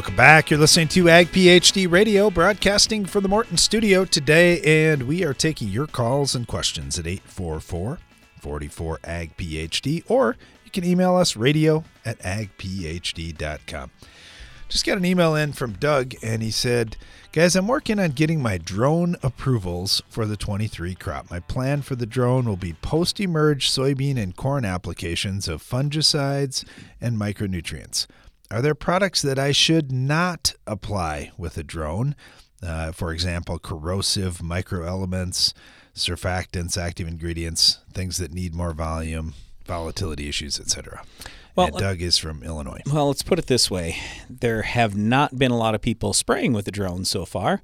Welcome back. You're listening to Ag PhD Radio, broadcasting from the Morton studio today, and we are taking your calls and questions at 844 44 Ag PhD, or you can email us radio at agphd.com. Just got an email in from Doug, and he said, Guys, I'm working on getting my drone approvals for the 23 crop. My plan for the drone will be post emerge soybean and corn applications of fungicides and micronutrients. Are there products that I should not apply with a drone? Uh, for example, corrosive microelements, surfactants, active ingredients, things that need more volume, volatility issues, etc. Well, and Doug is from Illinois. Well, let's put it this way there have not been a lot of people spraying with the drone so far,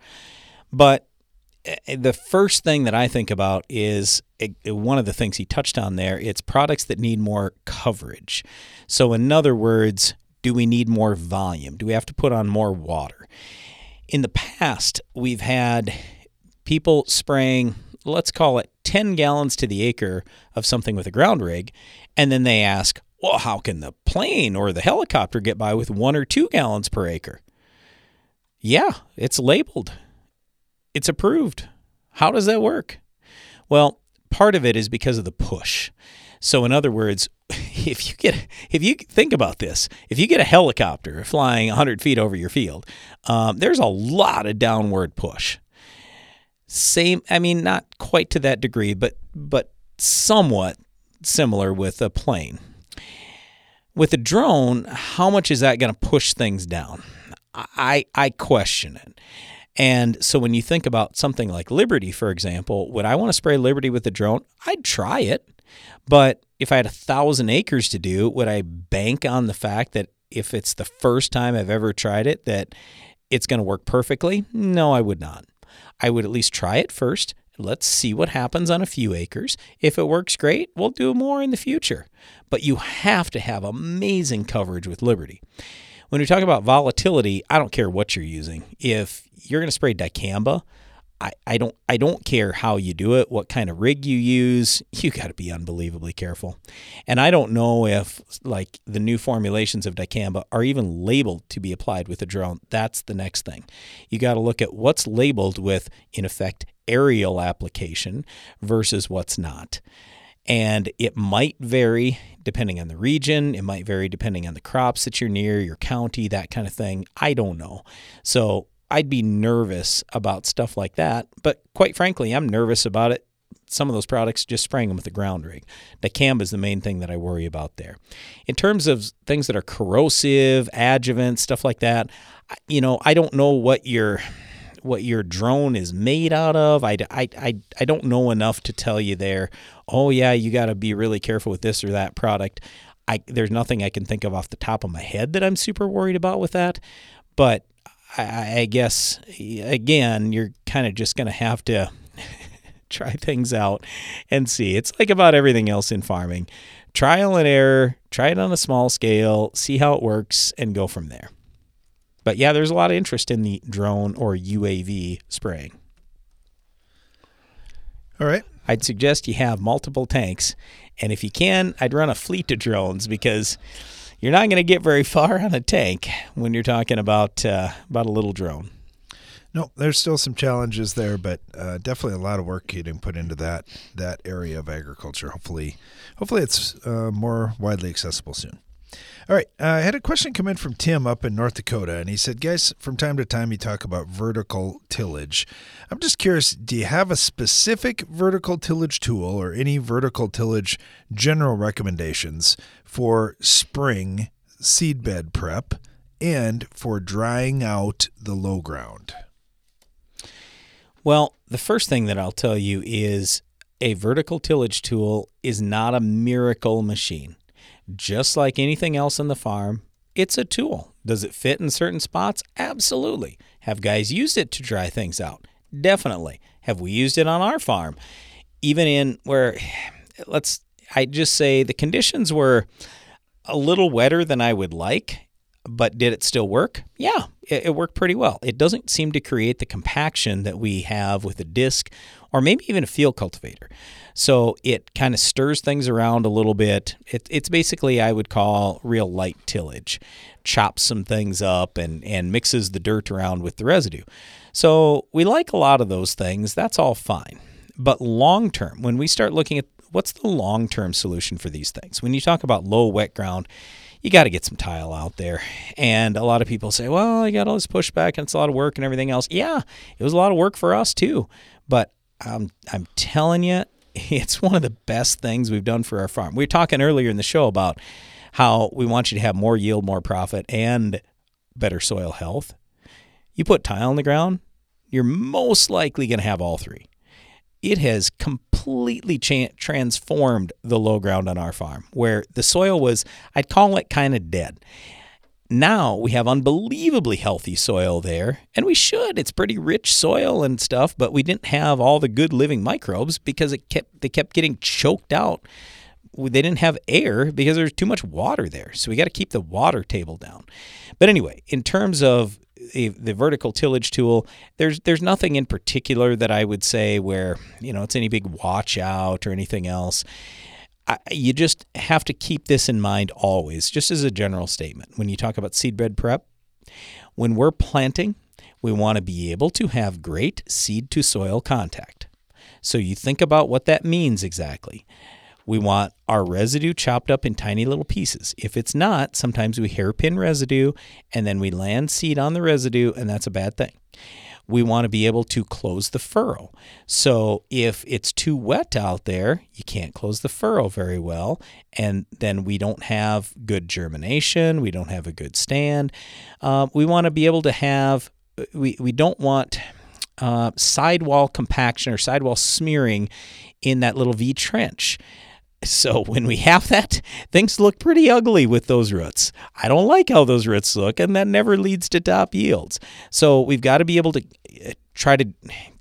but eh, the first thing that I think about is eh, one of the things he touched on there it's products that need more coverage. So, in other words, do we need more volume? Do we have to put on more water? In the past, we've had people spraying, let's call it 10 gallons to the acre of something with a ground rig, and then they ask, well, how can the plane or the helicopter get by with one or two gallons per acre? Yeah, it's labeled, it's approved. How does that work? Well, part of it is because of the push. So, in other words, if you get if you think about this, if you get a helicopter flying 100 feet over your field, um, there's a lot of downward push. Same, I mean, not quite to that degree, but but somewhat similar with a plane. With a drone, how much is that going to push things down? I I question it. And so when you think about something like Liberty, for example, would I want to spray Liberty with a drone? I'd try it. But if I had a thousand acres to do, would I bank on the fact that if it's the first time I've ever tried it, that it's going to work perfectly? No, I would not. I would at least try it first. Let's see what happens on a few acres. If it works great, we'll do more in the future. But you have to have amazing coverage with Liberty. When we talk about volatility, I don't care what you're using. If you're going to spray dicamba, I, I don't I don't care how you do it, what kind of rig you use. You got to be unbelievably careful. And I don't know if like the new formulations of dicamba are even labeled to be applied with a drone. That's the next thing. You got to look at what's labeled with in effect aerial application versus what's not. And it might vary depending on the region. It might vary depending on the crops that you're near, your county, that kind of thing. I don't know. So I'd be nervous about stuff like that. But quite frankly, I'm nervous about it. Some of those products, just spraying them with the ground rig. Dicamba is the main thing that I worry about there. In terms of things that are corrosive, adjuvant, stuff like that, you know, I don't know what your what your drone is made out of. I, I, I, I don't know enough to tell you there. Oh yeah, you got to be really careful with this or that product. I there's nothing I can think of off the top of my head that I'm super worried about with that. But I, I guess again, you're kind of just going to have to try things out and see. It's like about everything else in farming trial and error, try it on a small scale, see how it works, and go from there. But yeah, there's a lot of interest in the drone or UAV spraying. All right. I'd suggest you have multiple tanks. And if you can, I'd run a fleet of drones because you're not going to get very far on a tank when you're talking about uh, about a little drone. No, there's still some challenges there, but uh, definitely a lot of work getting put into that that area of agriculture. Hopefully, hopefully it's uh, more widely accessible soon. All right, uh, I had a question come in from Tim up in North Dakota, and he said, "Guys, from time to time you talk about vertical tillage. I'm just curious, do you have a specific vertical tillage tool or any vertical tillage general recommendations for spring seedbed prep and for drying out the low ground?" Well, the first thing that I'll tell you is a vertical tillage tool is not a miracle machine just like anything else on the farm, it's a tool. Does it fit in certain spots? Absolutely. Have guys used it to dry things out? Definitely. Have we used it on our farm? Even in where, let's, I just say the conditions were a little wetter than I would like, but did it still work? Yeah, it, it, worked pretty well. It doesn't seem to create the compaction that we have with a disc or maybe even a field cultivator. So it kind of stirs things around a little bit. It, it's basically, I would call real light tillage. Chops some things up and, and mixes the dirt around with the residue. So we like a lot of those things. That's all fine. But long term, when we start looking at what's the long term solution for these things, when you talk about low wet ground, you got to get some tile out there. And a lot of people say, well, I got all this pushback and it's a lot of work and everything else. Yeah, it was a lot of work for us too. But I'm, I'm telling you, it's one of the best things we've done for our farm. We were talking earlier in the show about how we want you to have more yield, more profit, and better soil health. You put tile in the ground, you're most likely going to have all three. It has completely completely cha- transformed the low ground on our farm, where the soil was, I'd call it kind of dead. Now we have unbelievably healthy soil there, and we should. It's pretty rich soil and stuff, but we didn't have all the good living microbes because it kept they kept getting choked out. They didn't have air because there's too much water there. So we got to keep the water table down. But anyway, in terms of the, the vertical tillage tool, there's there's nothing in particular that I would say where you know it's any big watch out or anything else. I, you just have to keep this in mind always, just as a general statement. When you talk about seedbed prep, when we're planting, we want to be able to have great seed to soil contact. So you think about what that means exactly. We want our residue chopped up in tiny little pieces. If it's not, sometimes we hairpin residue and then we land seed on the residue, and that's a bad thing we want to be able to close the furrow. So if it's too wet out there, you can't close the furrow very well, and then we don't have good germination, we don't have a good stand. Um, we want to be able to have, we, we don't want uh, sidewall compaction or sidewall smearing in that little V trench. So when we have that, things look pretty ugly with those roots. I don't like how those roots look, and that never leads to top yields. So we've got to be able to uh, try to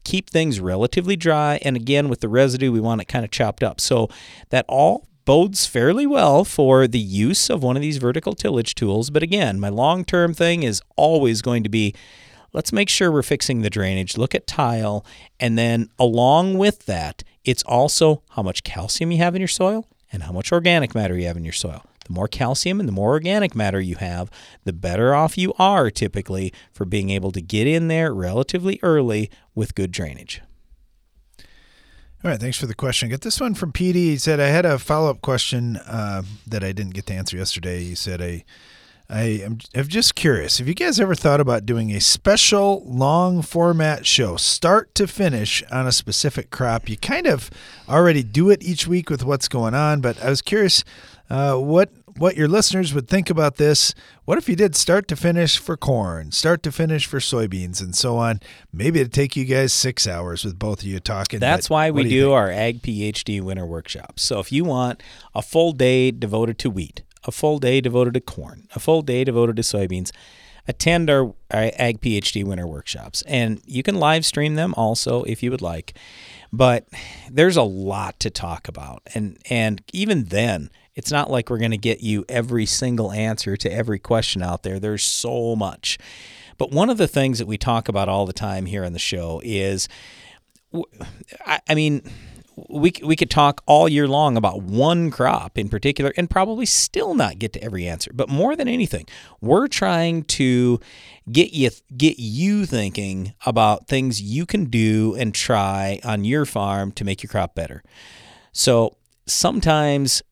keep things relatively dry. And again, with the residue, we want it kind of chopped up. So that all bodes fairly well for the use of one of these vertical tillage tools. But again, my long term thing is always going to be let's make sure we're fixing the drainage, look at tile, and then along with that, it's also how much calcium you have in your soil and how much organic matter you have in your soil. The more calcium and the more organic matter you have, the better off you are typically for being able to get in there relatively early with good drainage. All right, thanks for the question. Get this one from PD. He said, I had a follow up question uh, that I didn't get to answer yesterday. He said, I I am I'm just curious. Have you guys ever thought about doing a special long format show, start to finish, on a specific crop? You kind of already do it each week with what's going on, but I was curious uh, what what your listeners would think about this. What if you did start to finish for corn, start to finish for soybeans, and so on? Maybe it'd take you guys six hours with both of you talking. That's why we do, do our Ag PhD winter workshops. So if you want a full day devoted to wheat, a full day devoted to corn, a full day devoted to soybeans, attend our, Ag PhD winter workshops. And you can live stream them also if you would like. But there's a lot to talk about. And and even then, it's not like we're going to get you every single answer to every question out there. There's so much. But one of the things that we talk about all the time here on the show is I, I mean, we we could talk all year long about one crop in particular and probably still not get to every answer. But more than anything, we're trying to get you get you thinking about things you can do and try on your farm to make your crop better. So sometimes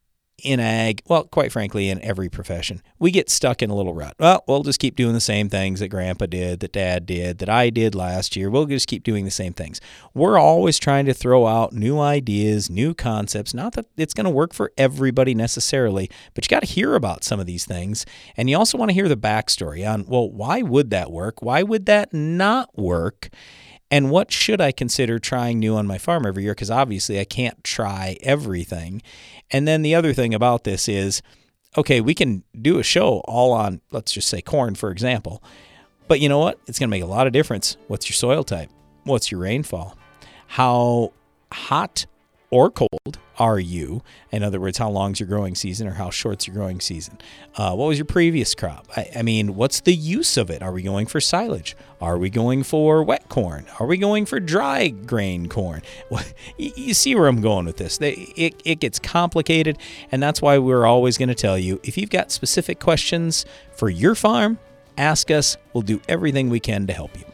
in ag, well, quite frankly, in every profession, we get stuck in a little rut. Well, we'll just keep doing the same things that grandpa did, that dad did, that I did last year. We'll just keep doing the same things. We're always trying to throw out new ideas, new concepts. Not that it's going to work for everybody necessarily, but you got to hear about some of these things. And you also want to hear the backstory on, well, why would that work? Why would that not work? And what should I consider trying new on my farm every year? Because obviously I can't try everything. And then the other thing about this is okay, we can do a show all on, let's just say corn, for example. But you know what? It's going to make a lot of difference. What's your soil type? What's your rainfall? How hot or cold are you? In other words, how long's your growing season or how short's your growing season? Uh, what was your previous crop? I, I, mean, what's the use of it? Are we going for silage? Are we going for wet corn? Are we going for dry grain corn? Well, you, see where I'm going with this. They, it, it gets complicated, and that's why we're always going to tell you if you've got specific questions for your farm, ask us. We'll do everything we can to help you.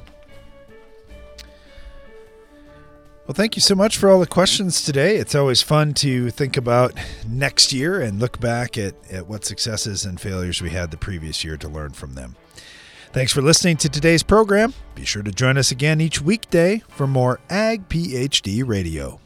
Well, thank you so much for all the questions today. It's always fun to think about next year and look back at, at what successes and failures we had the previous year to learn from them. Thanks for listening to today's program. Be sure to join us again each weekday for more Ag PhD Radio.